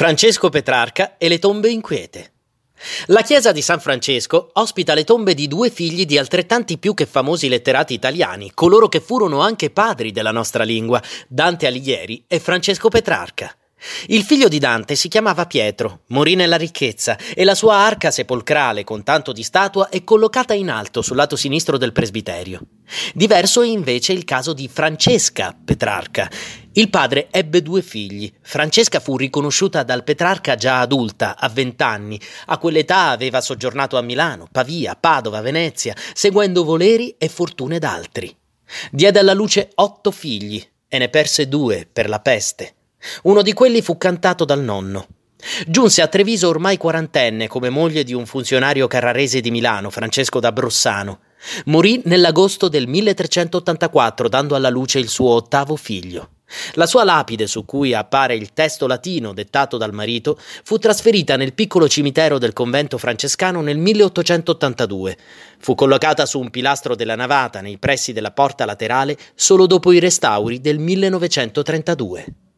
Francesco Petrarca e le tombe inquiete. La chiesa di San Francesco ospita le tombe di due figli di altrettanti più che famosi letterati italiani, coloro che furono anche padri della nostra lingua, Dante Alighieri e Francesco Petrarca. Il figlio di Dante si chiamava Pietro, morì nella ricchezza e la sua arca sepolcrale con tanto di statua è collocata in alto sul lato sinistro del presbiterio. Diverso è invece il caso di Francesca Petrarca. Il padre ebbe due figli. Francesca fu riconosciuta dal Petrarca già adulta, a vent'anni. A quell'età aveva soggiornato a Milano, Pavia, Padova, Venezia, seguendo voleri e fortune d'altri. Diede alla luce otto figli e ne perse due per la peste. Uno di quelli fu cantato dal nonno. Giunse a Treviso ormai quarantenne come moglie di un funzionario carrarese di Milano, Francesco da Brossano. Morì nell'agosto del 1384 dando alla luce il suo ottavo figlio. La sua lapide, su cui appare il testo latino dettato dal marito, fu trasferita nel piccolo cimitero del convento francescano nel 1882. Fu collocata su un pilastro della navata nei pressi della porta laterale solo dopo i restauri del 1932.